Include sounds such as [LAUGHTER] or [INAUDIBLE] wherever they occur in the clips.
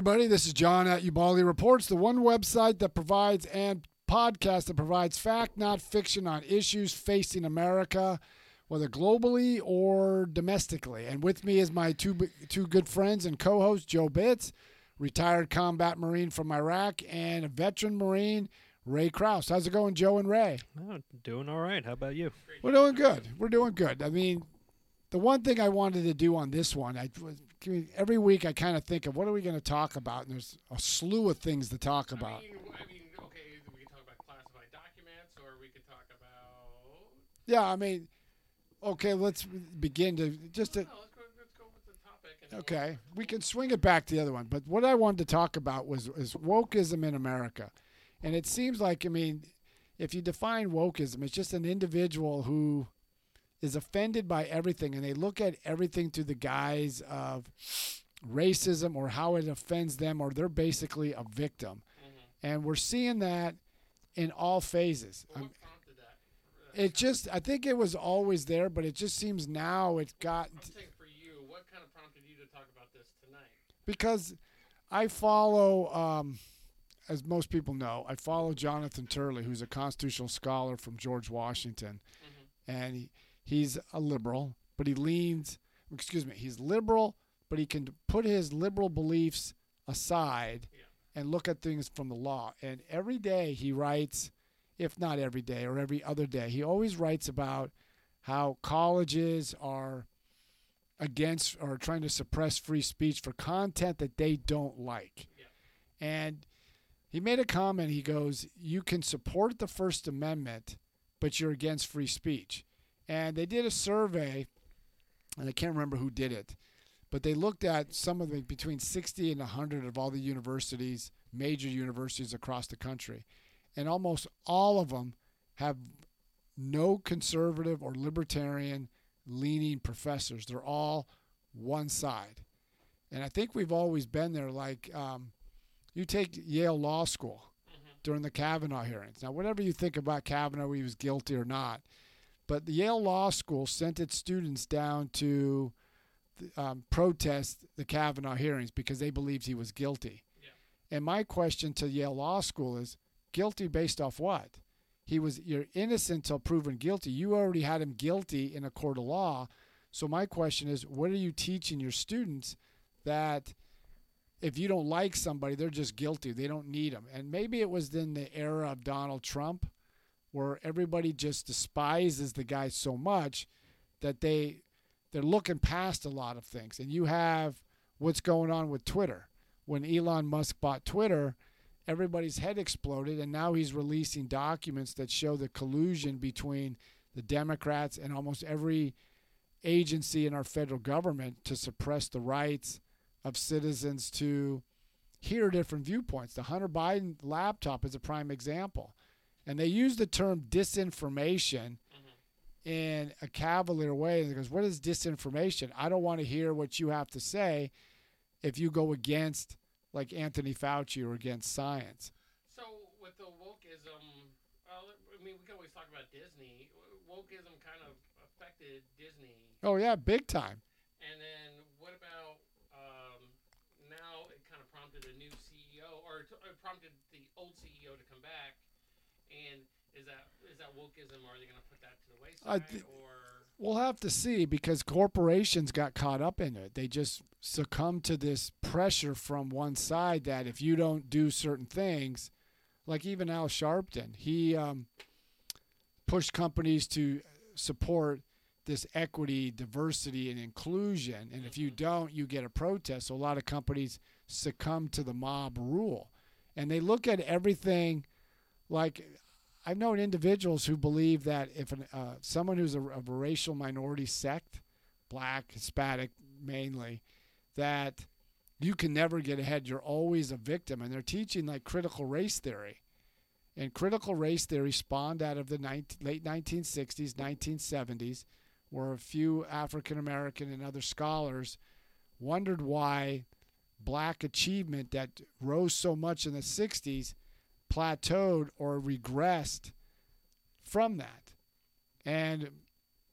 everybody. This is John at Ubaldi Reports, the one website that provides and podcast that provides fact, not fiction, on issues facing America, whether globally or domestically. And with me is my two two good friends and co-host Joe Bitts, retired combat Marine from Iraq, and a veteran Marine. Ray Kraus. How's it going, Joe and Ray? Oh, doing all right. How about you? We're doing good. We're doing good. I mean, the one thing I wanted to do on this one, I was every week I kind of think of what are we going to talk about, and there's a slew of things to talk about. I mean, I mean, okay, we can talk about classified documents, or we could talk about. Yeah, I mean, okay, let's begin to just to. No, let's go. Let's go with the topic. And then Okay, we can swing it back to the other one, but what I wanted to talk about was is wokeism in America, and it seems like I mean, if you define wokeism, it's just an individual who is offended by everything, and they look at everything through the guise of racism or how it offends them, or they're basically a victim, Mhm. and we're seeing that in all phases. Well, it just, I think it was always there, but it just seems now it got for you, what kind of prompted you to talk about this tonight? because I follow, um, as most people know, I follow Jonathan Turley, who's a constitutional scholar from George Washington, Mhm. and he, he's a liberal, but he leans. Excuse me, he's liberal, but he can put his liberal beliefs aside Yeah. and look at things from the law. And every day he writes, if not every day or every other day, he always writes about how colleges are against or trying to suppress free speech for content that they don't like. Yeah. And he made a comment. He goes, You can support the First Amendment, but you're against free speech. And they did a survey, and I can't remember who did it, but they looked at some of the between 60 and 100 of all the universities, major universities across the country. And almost all of them have no conservative or libertarian leaning professors. They're all one side. And I think we've always been there. Like, um, you take Yale Law School Mhm. during the Kavanaugh hearings. Now, whatever you think about Kavanaugh, he was guilty or not, but the Yale Law School sent its students down to um, protest the Kavanaugh hearings because they believed he was guilty. Yeah. And my question to Yale Law School is guilty based off what? He was you're innocent till proven guilty. You already had him guilty in a court of law. So my question is, what are you teaching your students that if you don't like somebody, they're just guilty. They don't need them. And maybe it was in the era of Donald Trump where everybody just despises the guy so much that they they're looking past a lot of things. And you have what's going on with Twitter. When Elon Musk bought Twitter, everybody's head exploded and now he's releasing documents that show the collusion between the Democrats and almost every agency in our federal government to suppress the rights of citizens to hear different viewpoints. The Hunter Biden laptop is a prime example. And they use the term disinformation Mhm. in a cavalier way. Because What is disinformation? I don't want to hear what you have to say if you go against, like Anthony Fauci, or against science. So with the wokeism, well, I mean, we can always talk about Disney. Wokeism kind of affected Disney, Oh, yeah, big time. and then what about um, now? It kind of prompted a new CEO, or it it prompted the old CEO to come back. And is that is that wokeism? Or are they going to put that to the I wayside? or We'll have to see because corporations got caught up in it. They just succumbed to this pressure from one side that if you don't do certain things, like even Al Sharpton, he um, pushed companies to support this equity, diversity, and inclusion. And if you don't, you get a protest. So a lot of companies succumb to the mob rule. And they look at everything like I've known individuals who believe that if an, uh, someone who's a, a racial minority sect, black, Hispanic mainly, that you can never get ahead. You're always a victim. And they're teaching like critical race theory. And critical race theory spawned out of the 19, late 1960s, 1970s, where a few African American and other scholars wondered why black achievement that rose so much in the 60s plateaued or regressed from that. And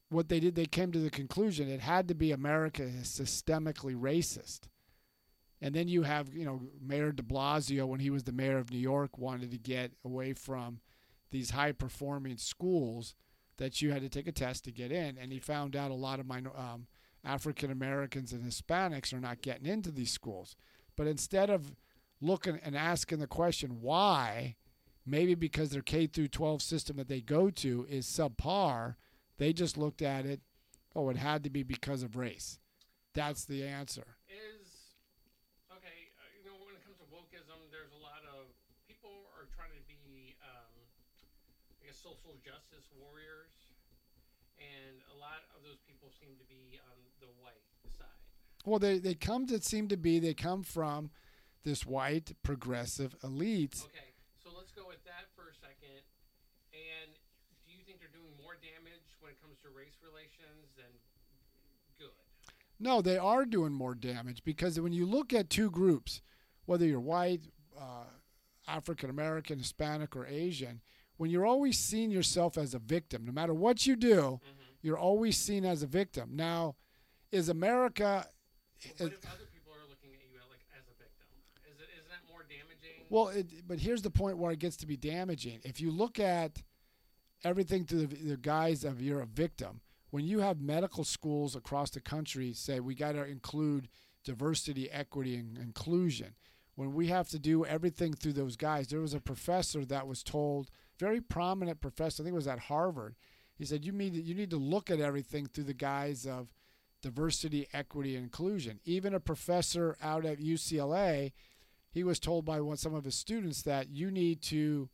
what they did, they came to the conclusion it had to be America is systemically racist. And then you have, you know, Mayor de Blasio, when he was the mayor of New York, wanted to get away from these high performing schools that you had to take a test to get in. And he found out a lot of minor, um, African Americans and Hispanics are not getting into these schools. But instead of looking and asking the question why, maybe because their K through 12 system that they go to is subpar, they just looked at it, oh, it had to be because of race. That's the answer. Is okay. Uh, you know, when it comes to wokeism, there's a lot of people are trying to be, um, I guess, social justice warriors, and a lot of those people seem to be on the white side. Well, they, they come to seem to be, they come from this white progressive elite. Okay, so let's go with that for a second. And do you think they're doing more damage when it comes to race relations than good? No, they are doing more damage because when you look at two groups, whether you're white, uh, African American, Hispanic, or Asian, when you're always seeing yourself as a victim, no matter what you do, Mm-hmm. you're always seen as a victim. Now, is America. What if other people are looking at you like as a victim? Is it isn't that more damaging? Well, it, but here's the point where it gets to be damaging. If you look at everything through the, the guise of you're a victim, when you have medical schools across the country say we got to include diversity, equity, and inclusion, when we have to do everything through those guys, there was a professor that was told, very prominent professor, I think it was at Harvard. He said you need you need to look at everything through the guise of diversity, equity, and inclusion. Even a professor out at UCLA he was told by one some of his students that you need to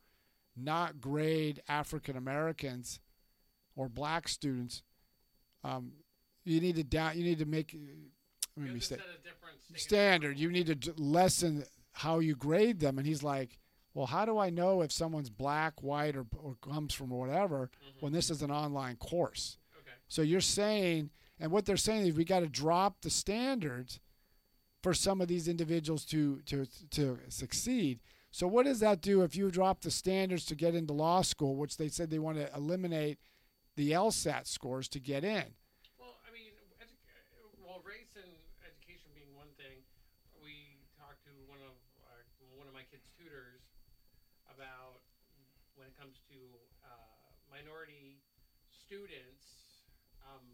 not grade African Americans or black students. Um, you need to down. You need to make. Let me have to say set a different standard. You need to d- lessen how you grade them. And he's like, well, how do I know if someone's black, white, or, or comes from whatever Mhm. when this is an online course? Okay. So you're saying, and what they're saying is we got to drop the standards for some of these individuals to to to succeed. So what does that do if you drop the standards to get into law school, which they said they want to eliminate the LSAT scores to get in? Well, I mean, edu- well, race and education being one thing, we talked to one of our, one of my kids' tutors about when it comes to uh, minority students, um,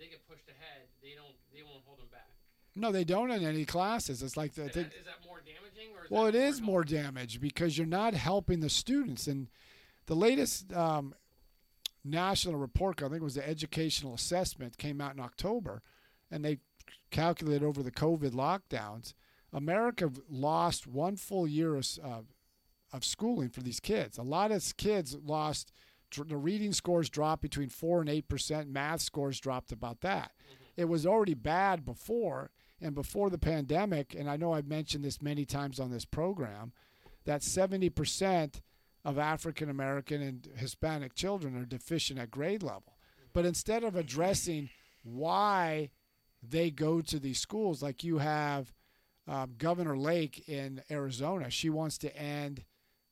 they get pushed ahead. They don't. They won't hold them back. No, they don't in any classes. It's like the, Is that, is that more damaging or? Is Well, it is helpful? more damage because you're not helping the students. And the latest um, national report, I think it was the educational assessment, came out in October, and they calculated over the COVID lockdowns, America lost one full year of, uh, of schooling for these kids. A lot of kids lost. The reading scores dropped between four and eight percent. Math scores dropped about that. It was already bad before, and before the pandemic, and I know I've mentioned this many times on this program, that 70% of African American and Hispanic children are deficient at grade level. But instead of addressing why they go to these schools, like you have um, Governor Lake in Arizona, she wants to end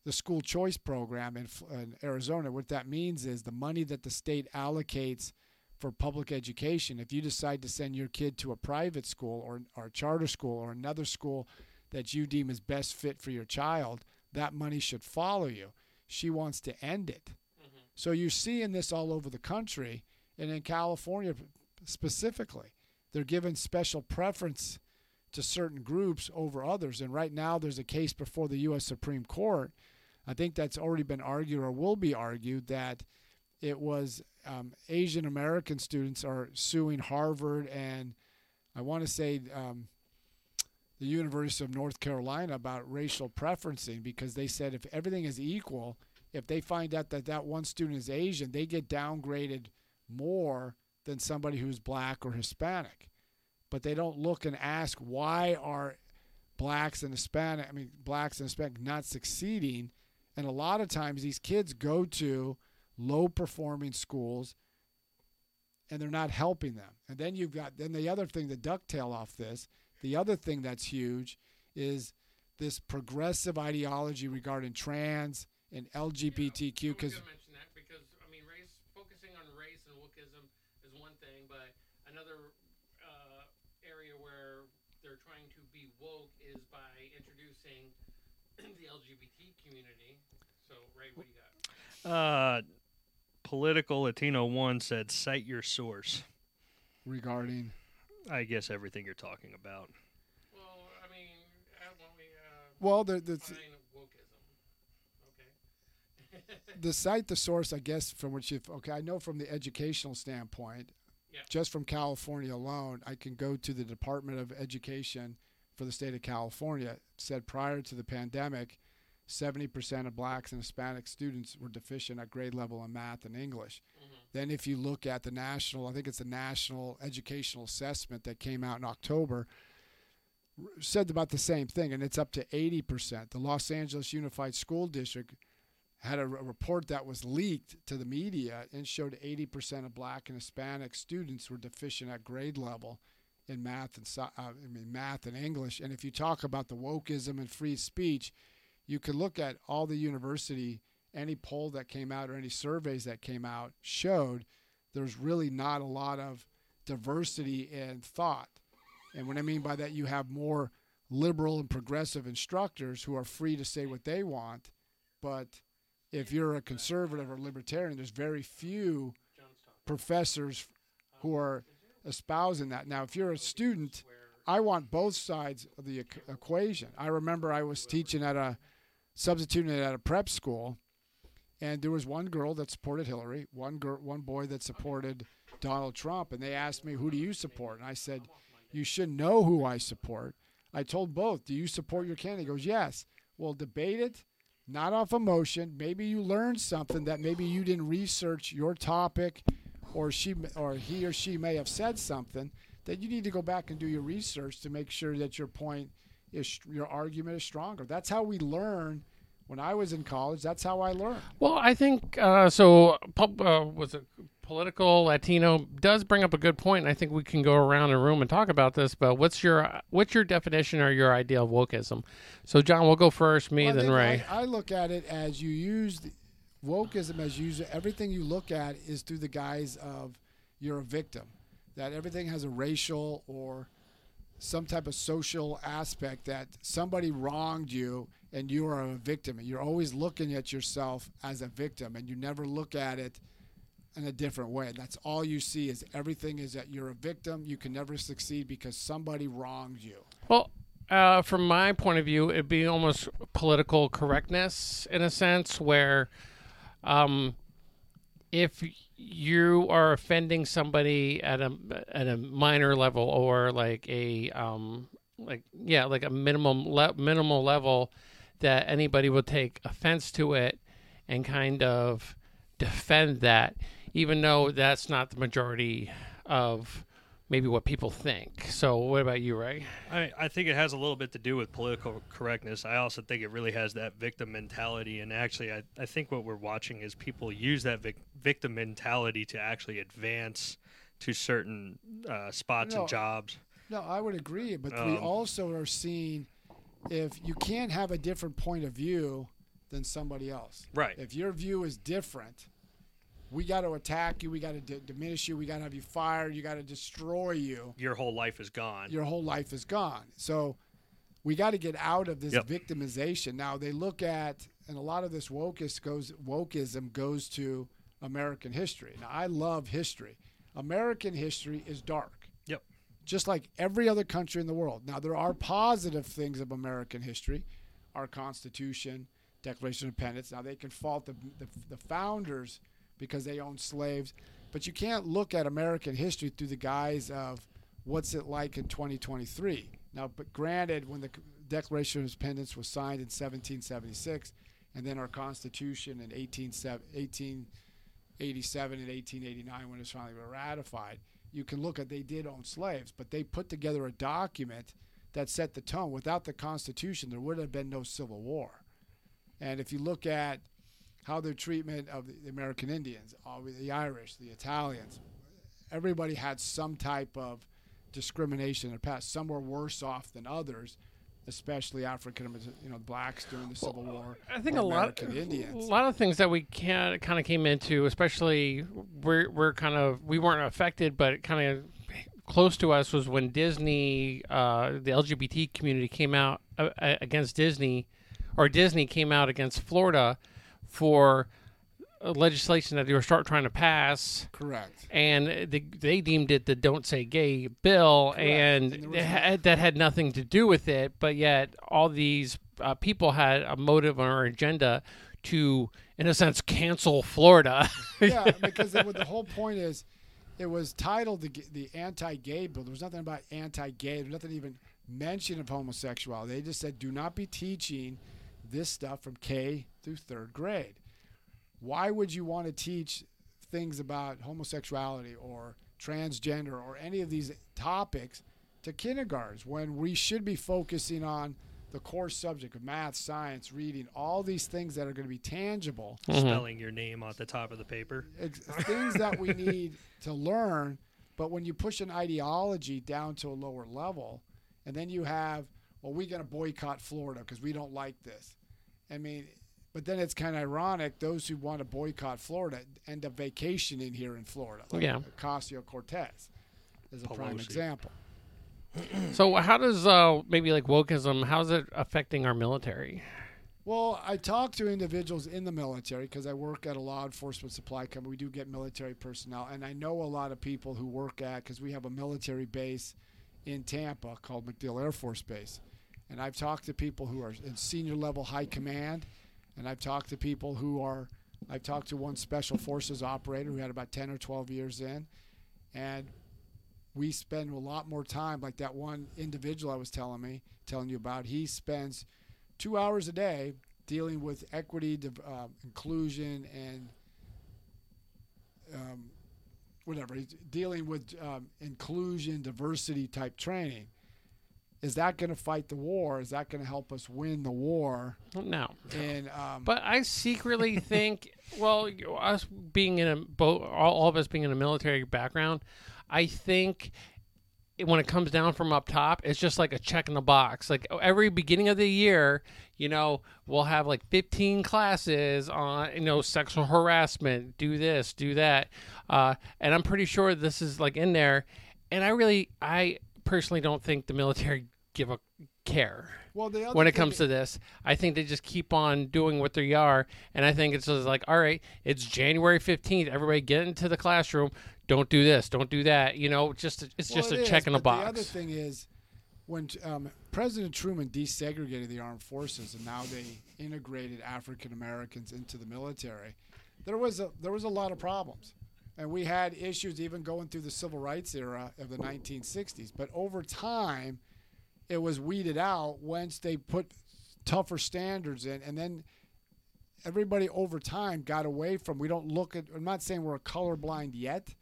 the school choice program in, in Arizona. What that means is the money that the state allocates for public education, if you decide to send your kid to a private school or, or a charter school or another school that you deem is best fit for your child, that money should follow you. She wants to end it. Mhm. So you're seeing this all over the country, and in California specifically, they're giving special preference to certain groups over others. And right now, there's a case before the U.S. Supreme Court. I think that's already been argued or will be argued that it was um, Asian American students are suing Harvard and I want to say um, the University of North Carolina about racial preferencing because they said if everything is equal, if they find out that that one student is Asian, they get downgraded more than somebody who's black or Hispanic. But they don't look and ask why are blacks and Hispanic, I mean blacks and Hispanic not succeeding. And a lot of times these kids go to low performing schools and they're not helping them. And then you've got then the other thing, the ducktail off this, the other thing that's huge is this progressive ideology regarding trans and LGBTQ Yeah, because I'm that because I mean, race focusing on race and wokeism is one thing, but another uh, area where they're trying to be woke is by introducing [CLEARS THROAT] the LGBT community. So, Ray, what do you got? Uh, political Latino one said cite your source. regarding. I guess everything you're talking about. Well, I mean, we uh, Well, the the? Okay. [LAUGHS] the site, the source, I guess, from which you okay, I know from the educational standpoint, Yeah. just from California alone, I can go to the Department of Education for the state of California. It said prior to the pandemic, 70% of blacks and Hispanic students were deficient at grade level in math and English. Mhm. Then, if you look at the national, I think it's the National Educational Assessment that came out in October, said about the same thing, and it's up to 80%. The Los Angeles Unified School District had a report that was leaked to the media and showed 80% of black and Hispanic students were deficient at grade level in math and uh, I mean math and English. And if you talk about the wokeism and free speech, you could look at all the university any poll that came out or any surveys that came out showed there's really not a lot of diversity in thought. And what I mean by that, you have more liberal and progressive instructors who are free to say what they want. But if you're a conservative or libertarian, there's very few professors who are espousing that. Now, if you're a student, I want both sides of the equ- equation. I remember I was teaching at a substituting at a prep school, and there was one girl that supported Hillary, one girl, one boy that supported Donald Trump, and they asked me, "Who do you support?" And I said, "You should know who I support." I told both, "Do you support your candidate?" He goes, "Yes." Well, debate it, not off emotion. Maybe you learned something that maybe you didn't research your topic, or she or he or she may have said something that you need to go back and do your research to make sure that your point is your argument is stronger. That's how we learn. When I was in college, that's how I learned. Well, I think uh, so. Uh, was it political Latino does bring up a good point. And I think we can go around the room and talk about this. But what's your what's your definition or your idea of wokeism? So, John, we'll go first. Me, Well, then Ray. I, I look at it as you use the, wokeism as use everything you look at is through the guise of you're a victim. That everything has a racial or some type of social aspect that somebody wronged you and you are a victim. You're always looking at yourself as a victim and you never look at it in a different way. That's all you see is everything is that you're a victim. You can never succeed because somebody wronged you. Well, uh, from my point of view, it'd be almost political correctness in a sense, where um, if you are offending somebody at a at a minor level or like a um, like yeah, like a minimum le- minimal level, that anybody will take offense to it and kind of defend that, even though that's not the majority of maybe what people think. So, what about you, Ray? I, I think it has a little bit to do with political correctness. I also think it really has that victim mentality. And actually, I, I think what we're watching is people use that vic- victim mentality to actually advance to certain uh, spots No. and jobs. No, I would agree, but we Um, also are seeing if you can't have a different point of view than somebody else. Right. If your view is different, we got to attack you. We got to d- diminish you. We got to have you fired. You got to destroy you. Your whole life is gone. Your whole life is gone. So we got to get out of this Yep. victimization. Now they look at, and a lot of this wokeist goes wokeism goes to American history. Now I love history. American history is dark Yep. just like every other country in the world. Now, there are positive things of American history, our Constitution, Declaration of Independence. Now, they can fault the, the, the founders because they owned slaves, but you can't look at American history through the guise of what's it like in 2023. Now, but granted, when the Declaration of Independence was signed in 1776, and then our Constitution in 18, 1887 and 1889 when it was finally ratified, you can look at they did own slaves, but they put together a document that set the tone. Without the Constitution, there would have been no Civil War. And if you look at how their treatment of the American Indians, the Irish, the Italians, everybody had some type of discrimination in the past. Some were worse off than others, especially African, Americans, you know, blacks during the Civil War. I think a lot, Indians. a lot of things that we can kind of came into, especially we're we're kind of we weren't affected, but kind of close to us was when Disney, uh, the LGBT community came out uh, against Disney or Disney came out against Florida for uh, legislation that they were start trying to pass, Correct. and they, they deemed it the "Don't Say Gay" bill, and, And there was it no- had, that had nothing to do with it. But yet, all these uh, people had a motive or agenda to, in a sense, cancel Florida. [LAUGHS] yeah, because it, the whole point is, it was titled the the anti-gay bill. There was nothing about anti-gay. There was nothing even mention of homosexuality. They just said, do not be teaching this stuff from K through third grade. Why would you want to teach things about homosexuality or transgender or any of these topics to kindergartens when we should be focusing on the core subject of math, science, reading, all these things that are going to be tangible mm-hmm. Spelling your name at the top of the paper. ex- things that we need to learn. But when you push an ideology down to a lower level, and then you have, well, we're going to boycott Florida because we don't like this. I mean, but then it's kind of ironic. Those who want to boycott Florida end up vacationing here in Florida, like Yeah. Ocasio Cortez is a prime example. so, how does uh, maybe like wokeism? How's it affecting our military? Well, I talk to individuals in the military because I work at a law enforcement supply company. We do get military personnel, and I know a lot of people who work at because we have a military base in Tampa called MacDill Air Force Base, and I've talked to people who are in senior level high command, and I've talked to people who are. I've talked to one special forces operator who had about ten or twelve years in, and we spend a lot more time. Like that one individual I was telling me, telling you about, he spends two hours a day dealing with equity, uh, inclusion, and um, whatever. He's dealing with um, inclusion, diversity type training. Is that going to fight the war? Is that going to help us win the war? No. And um, But I secretly [LAUGHS] think, well, us being in a both, all, all of us being in a military background, I think it- when it comes down from up top, it's just like a check in the box. Like every beginning of the year, you know, we'll have like 15 classes on, you know, sexual harassment, do this, do that. Uh, and I'm pretty sure this is like in there. And I really, I personally don't think the military give a care well, the other when it comes to this. I think they just keep on doing what they are, and I think it's just like, all right, it's January fifteenth. Everybody get into the classroom. Don't do this. Don't do that. You know, just it's Well, just it a is, check in the box. The other thing is, when um, President Truman desegregated the armed forces and now they integrated African Americans into the military, there was a there was a lot of problems, and we had issues even going through the civil rights era of the 1960s. But over time, it was weeded out once they put tougher standards in, and then everybody over time got away from. We don't look at. I'm not saying we're colorblind yet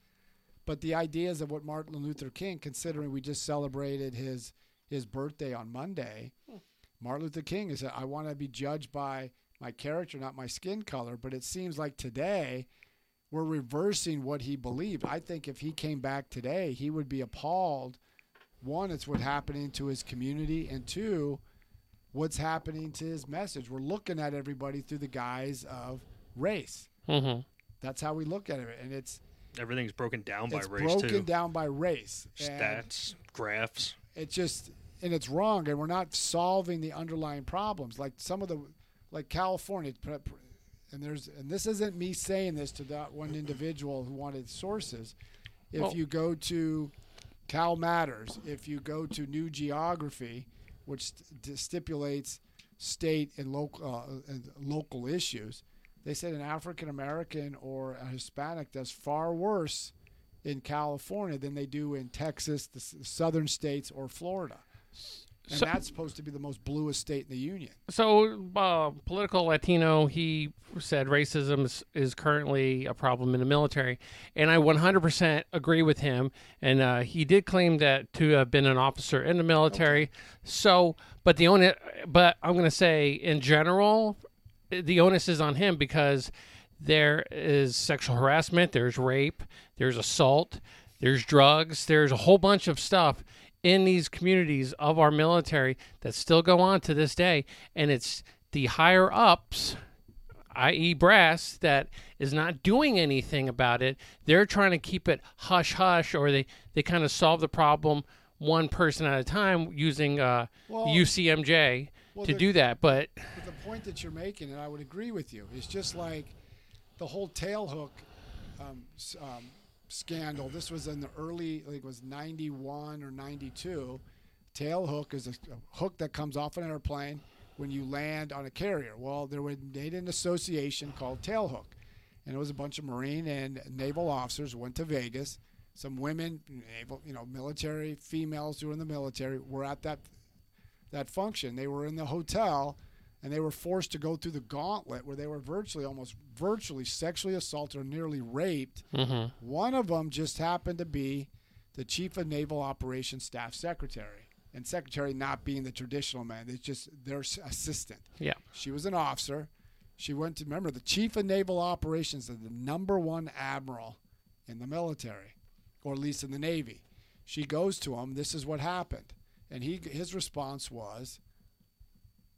but the ideas of what Martin Luther King, considering we just celebrated his his birthday on Monday, hmm. Martin Luther King is that I want to be judged by my character, not my skin color. But it seems like today we're reversing what he believed. I think if he came back today, he would be appalled. One, it's what's happening to his community, and two, what's happening to his message. We're looking at everybody through the guise of race. hmm That's how we look at it, and it's Everything's broken down by it's race broken too. down by race. And Stats, graphs. It's just and it's wrong, and we're not solving the underlying problems. Like some of the, like California, pre- pre- and there's and this isn't me saying this to that one individual who wanted sources. If Well- you go to Cal Matters, if you go to New Geography, which st- stipulates state and local uh, and local issues, they said an African American or a Hispanic does far worse in California than they do in Texas, the s- southern states, or Florida. And So- that's supposed to be the most bluest state in the union. So, uh, political Latino, he said racism is, is currently a problem in the military, and I 100% agree with him. And uh, he did claim that to have been an officer in the military. So, but the onus, but I'm going to say in general, the onus is on him because there is sexual harassment, there's rape, there's assault, there's drugs, there's a whole bunch of stuff in these communities of our military that still go on to this day. And it's the higher ups, i.e., brass, that is not doing anything about it. They're trying to keep it hush hush, or they, they kind of solve the problem one person at a time using uh, Well- UCMJ. Well, to do that. But But the point that you're making, and I would agree with you, is just like the whole tailhook um, um, scandal. This was in the early, like was 91 or 92. Tailhook is a, hook that comes off an airplane when you land on a carrier. Well, there was made an association called Tailhook, and it was a bunch of Marine and naval officers went to Vegas. Some women, naval, you know, military females who were in the military were at that that function. They were in the hotel and they were forced to go through the gauntlet where they were virtually almost virtually sexually assaulted or nearly raped. Mhm. One of them just happened to be the chief of naval operations staff secretary. And secretary not being the traditional man, it's just their assistant. yeah, She was an officer. She went to remember the chief of naval operations is the number one admiral in the military, or at least in the navy. She goes to him. This is what happened, and he his response was,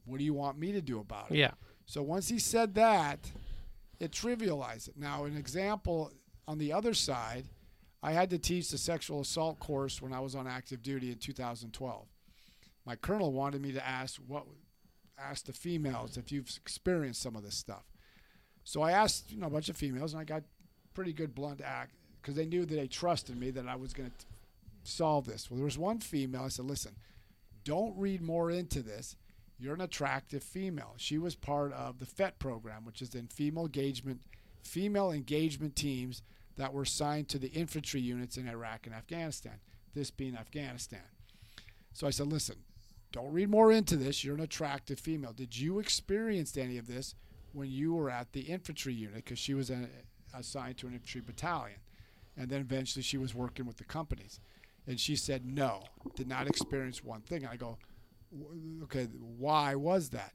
"What do you want me to do about it?" yeah, So once he said that, it trivialized it. Now, an example on the other side, I had to teach the sexual assault course when I was on active duty in 2012. My colonel wanted me to ask what ask the females if you've experienced some of this stuff. So I asked you know a bunch of females, and I got pretty good blunt act because they knew that they trusted me that I was going to solve this. Well, there was one female. I said, "Listen, don't read more into this. You're an attractive female." She was part of the FET program, which is in female engagement, female engagement teams that were assigned to the infantry units in Iraq and Afghanistan. This being Afghanistan. So I said, "Listen, don't read more into this. You're an attractive female. Did you experience any of this when you were at the infantry unit? Because she was a, assigned to an infantry battalion, and then eventually she was working with the companies." And she said, "No, did not experience one thing." I go, "W- "Okay, why was that?"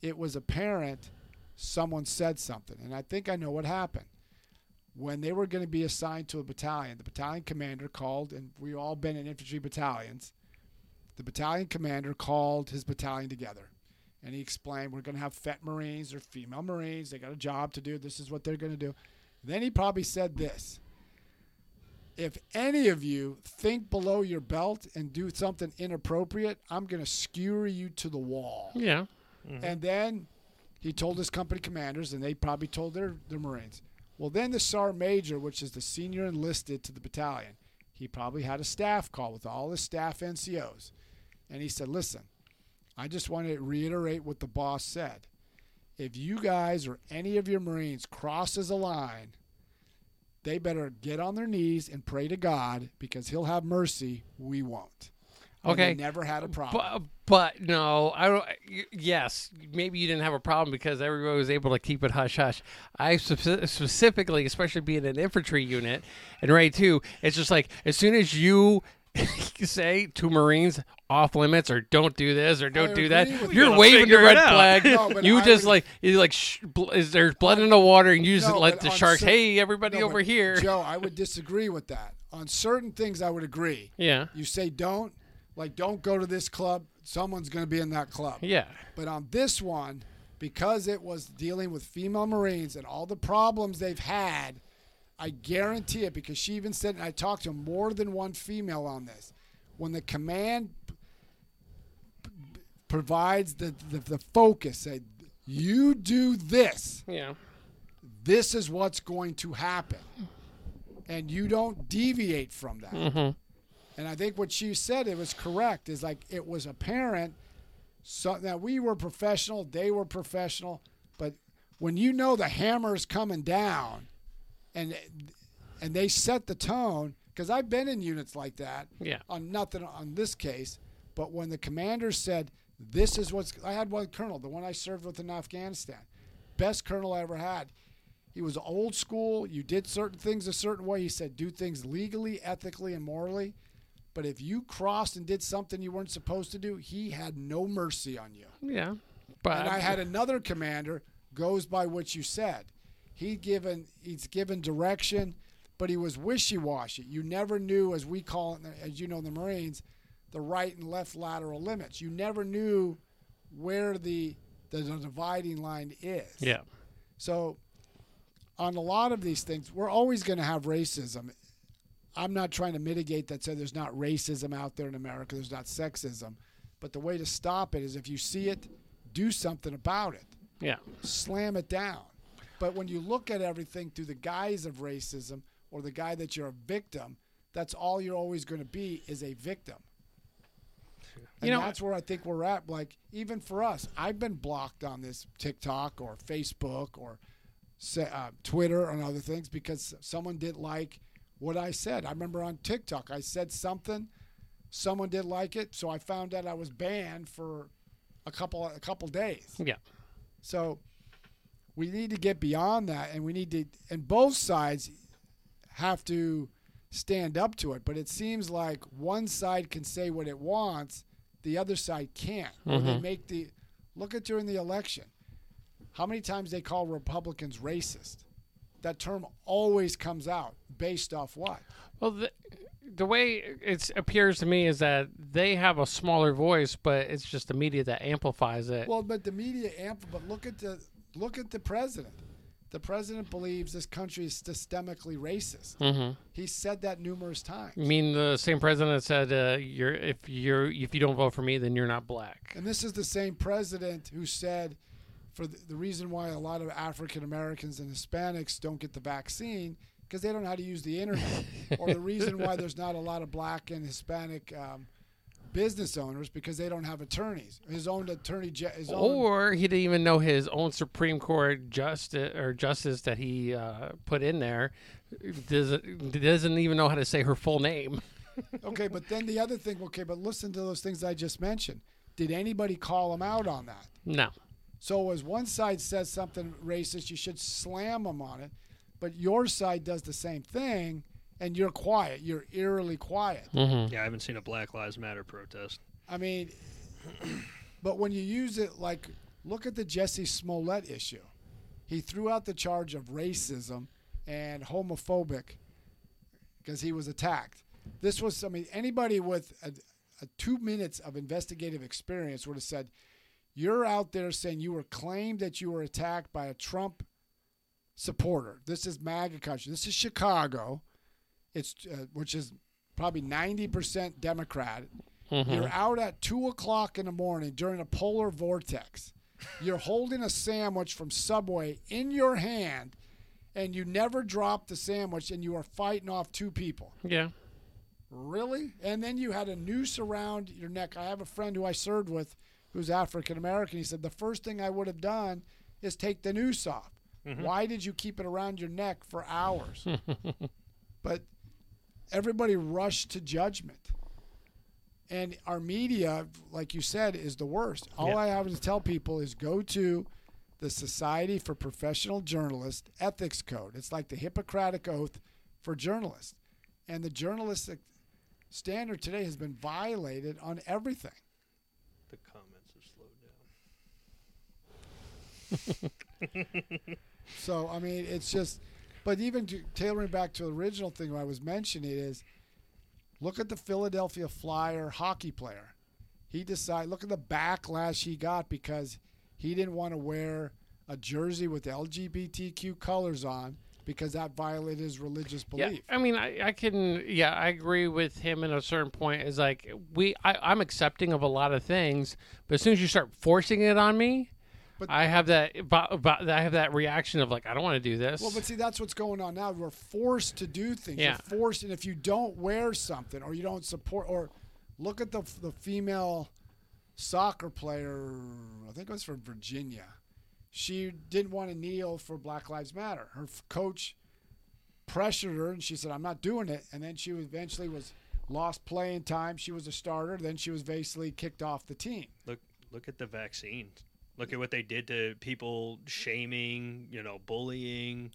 It was apparent someone said something, and I think I know what happened. When they were going to be assigned to a battalion, the battalion commander called, and we've all been in infantry battalions the battalion commander called his battalion together and he explained we're going to have fet marines they're female marines they got a job to do this is what they're going to do then he probably said this if any of you think below your belt and do something inappropriate i'm going to skewer you to the wall yeah, mm-hmm. and then he told his company commanders, and they probably told their, their Marines. Well, then the Sergeant Major, which is the senior enlisted to the battalion, he probably had a staff call with all his staff NCOs. And he said, Listen, I just want to reiterate what the boss said. If you guys or any of your Marines crosses a line, they better get on their knees and pray to God because he'll have mercy. We won't. Okay. never had a problem. but but no, I don't. Yes, maybe you didn't have a problem because everybody was able to keep it hush hush. I specifically, especially being an infantry unit and Ray too, it's just like as soon as you. [LAUGHS] say to Marines off limits or don't do this or don't do that. You're you. waving the red flag. No, you I just would- like you like sh- bl- is there's blood in the water and you just No, let the sharks. cer- hey, everybody No, over here. Joe, I would disagree with that. On certain things, I would agree. yeah, You say don't, like don't go to this club. Someone's going to be in that club. yeah, But on this one, because it was dealing with female Marines and all the problems they've had, I guarantee it because she even said, and I talked to more than one female on this. When the command p- p- provides the, the, the focus, say, you do this yeah. this is what's going to happen and you don't deviate from that Mhm. and i think what she said it was correct is like it was apparent so that we were professional they were professional but when you know the hammer is coming down and and they set the tone because i've been in units like that Yeah. on nothing on this case but when the commander said this is what's i had one colonel the one i served with in afghanistan best colonel i ever had he was old school you did certain things a certain way he said do things legally ethically and morally but if you crossed and did something you weren't supposed to do he had no mercy on you Yeah. But and I had another commander goes by what you said. He given he's given direction, but he was wishy-washy. You never knew, as we call it, as you know, the Marines, the right and left lateral limits. You never knew where the the, the dividing line is. yeah. So, on a lot of these things, we're always going to have racism. I'm not trying to mitigate that, so there's not racism out there in America, there's not sexism. But the way to stop it is if you see it, do something about it. Yeah. Slam it down. But when you look at everything through the guise of racism or the guy that you're a victim, that's all you're always going to be is a victim. And You know- that's where I think we're at. Like even for us, I've been blocked on this TikTok or Facebook or uh, Twitter and other things because someone didn't like what I said. I remember on TikTok I said something, someone didn't like it, so I found out I was banned for a couple a couple days. Yeah. So we need to get beyond that, and we need to, and both sides have to stand up to it. But it seems like one side can say what it wants, the other side can't. Or they mm-hmm. make the look at during the election. How many times they call Republicans racist? That term always comes out based off what? Well, the, the way it appears to me is that they have a smaller voice, but it's just the media that amplifies it. Well, but the media amp. But look at the look at the president. The president believes this country is systemically racist. Mhm. He said that numerous times. I mean, the same president that said, uh, "You're if you're if you don't vote for me, then you're not black." And this is the same president who said, for the, the reason why a lot of African Americans and Hispanics don't get the vaccine because they don't know how to use the internet, or the reason why there's not a lot of black and Hispanic um, business owners because they don't have attorneys. His own attorney, his own. Or he didn't even know his own Supreme Court justice or justice that he uh, put in there doesn't doesn't even know how to say her full name. [LAUGHS] Okay, but then the other thing. Okay, but listen to those things I just mentioned. Did anybody call him out on that? No. So as one side says something racist, you should slam them on it. But your side does the same thing, and you're quiet. You're eerily quiet. Mm-hmm. Yeah, I haven't seen a Black Lives Matter protest. I mean, [CLEARS THROAT] but when you use it like, look at the Jesse Smollett issue. He threw out the charge of racism and homophobic because he was attacked. This was, I mean, anybody with a, a two minutes of investigative experience would have said, you're out there saying you were claimed that you were attacked by a Trump supporter. This is MAGA country. This is Chicago. It's uh, which is probably ninety percent Democrat. You're out at two o'clock in the morning during a polar vortex. You're holding a sandwich from Subway in your hand, and you never drop the sandwich, and you are fighting off two people. Yeah. Really? And then you had a noose around your neck. I have a friend who I served with who's African American. He said, The first thing I would have done is take the noose off. Why did you keep it around your neck for hours? [LAUGHS] but everybody rushed to judgment. And our media, like you said, is the worst. All Yeah. I have to tell people is go to the Society for Professional Journalists Ethics Code. It's like the Hippocratic Oath for journalists. And the journalistic standard today has been violated on everything. The comments have slowed down. [LAUGHS] So I mean, it's just. But even to, tailoring back to the original thing I was mentioning is, look at the Philadelphia Flyer hockey player. He decided. Look at the backlash he got because he didn't want to wear a jersey with LGBTQ colors on because that violated his religious belief. Yeah. I mean, I, I can, yeah, I agree with him in a certain point. Is like we, I, I'm accepting of a lot of things, but as soon as you start forcing it on me, But- I have that, about, about, I have that reaction of like, I don't want to do this. Well, but see, that's what's going on now. We're forced to do things. Yeah. You're forced, and if you don't wear something or you don't support, or look at the the female soccer player, I think it was from Virginia. She didn't want to kneel for Black Lives Matter. Her f- coach pressured her, and she said, "I'm not doing it." And then she eventually was lost playing time. She was a starter. Then she was basically kicked off the team. Look, look at the vaccines. Look at what they did to people, shaming, you know, bullying,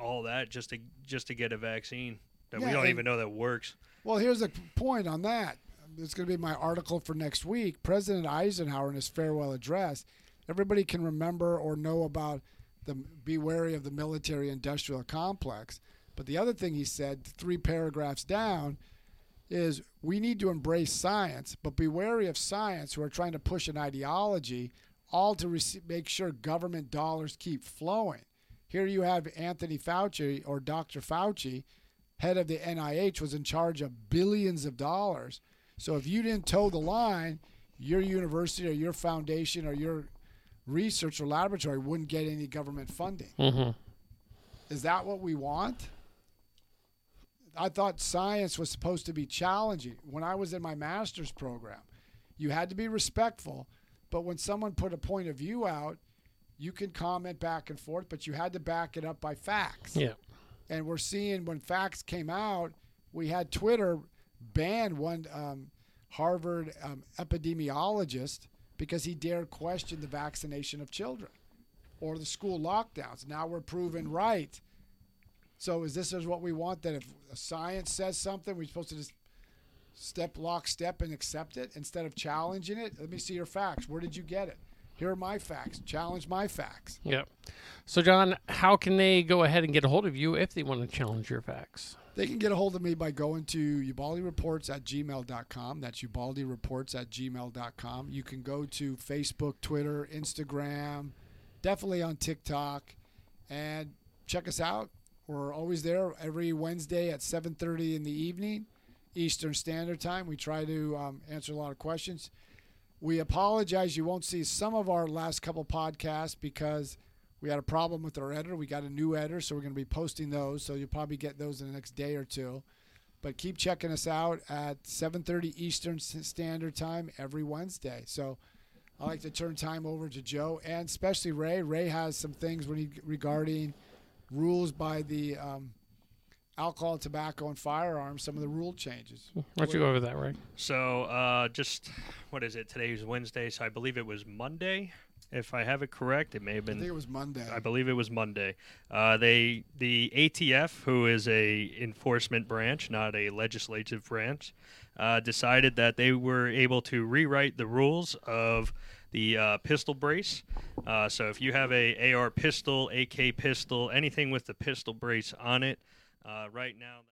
all that just to just to get a vaccine that Yeah, we don't and- even know that works. Well, here's the point on that. It's going to be my article for next week. President Eisenhower in his farewell address, everybody can remember or know about the be wary of the military industrial complex. But the other thing he said, three paragraphs down, is we need to embrace science, but be wary of science who are trying to push an ideology, all to rece- make sure government dollars keep flowing. Here you have Anthony Fauci or Dr. Fauci, head of the NIH, was in charge of billions of dollars. So if you didn't toe the line, your university or your foundation or your research or laboratory wouldn't get any government funding. Mm-hmm. Is that what we want? I thought science was supposed to be challenging. When I was in my master's program, you had to be respectful, but when someone put a point of view out, you can comment back and forth, but you had to back it up by facts. Yeah. And we're seeing when facts came out, we had Twitter ban one um, Harvard um, epidemiologist because he dared question the vaccination of children or the school lockdowns. Now we're proven right. So is this is what we want? That if science says something, we're supposed to just step lock step and accept it instead of challenging it? Let me see your facts. Where did you get it? Here are my facts. Challenge my facts. Yep. So, John, how can they go ahead and get a hold of you if they want to challenge your facts? They can get a hold of me by going to ubaldireports at gmail.com. That's ubaldireports at gmail.com. You can go to Facebook, Twitter, Instagram, definitely on TikTok, and check us out. We're always there every Wednesday at 7.30 in the evening, Eastern Standard Time. We try to um, answer a lot of questions. We apologize. You won't see some of our last couple podcasts because we had a problem with our editor. We got a new editor, so we're going to be posting those. So you'll probably get those in the next day or two. But keep checking us out at 7:30 Eastern Standard Time every Wednesday. So I like to turn time over to Joe and especially Ray. Ray has some things when he, regarding rules by the um, alcohol, tobacco, and firearms. Some of the rule changes. Why don't you go over that, right? So, uh, just what is it? Today's Wednesday, so I believe it was Monday. If I have it correct, it may have been. I think been. it was Monday. I believe it was Monday. Uh, they the ATF, who is a enforcement branch, not a legislative branch, uh, decided that they were able to rewrite the rules of the uh, pistol brace. Uh, so if you have a AR pistol, AK pistol, anything with the pistol brace on it, uh, Uh, right now.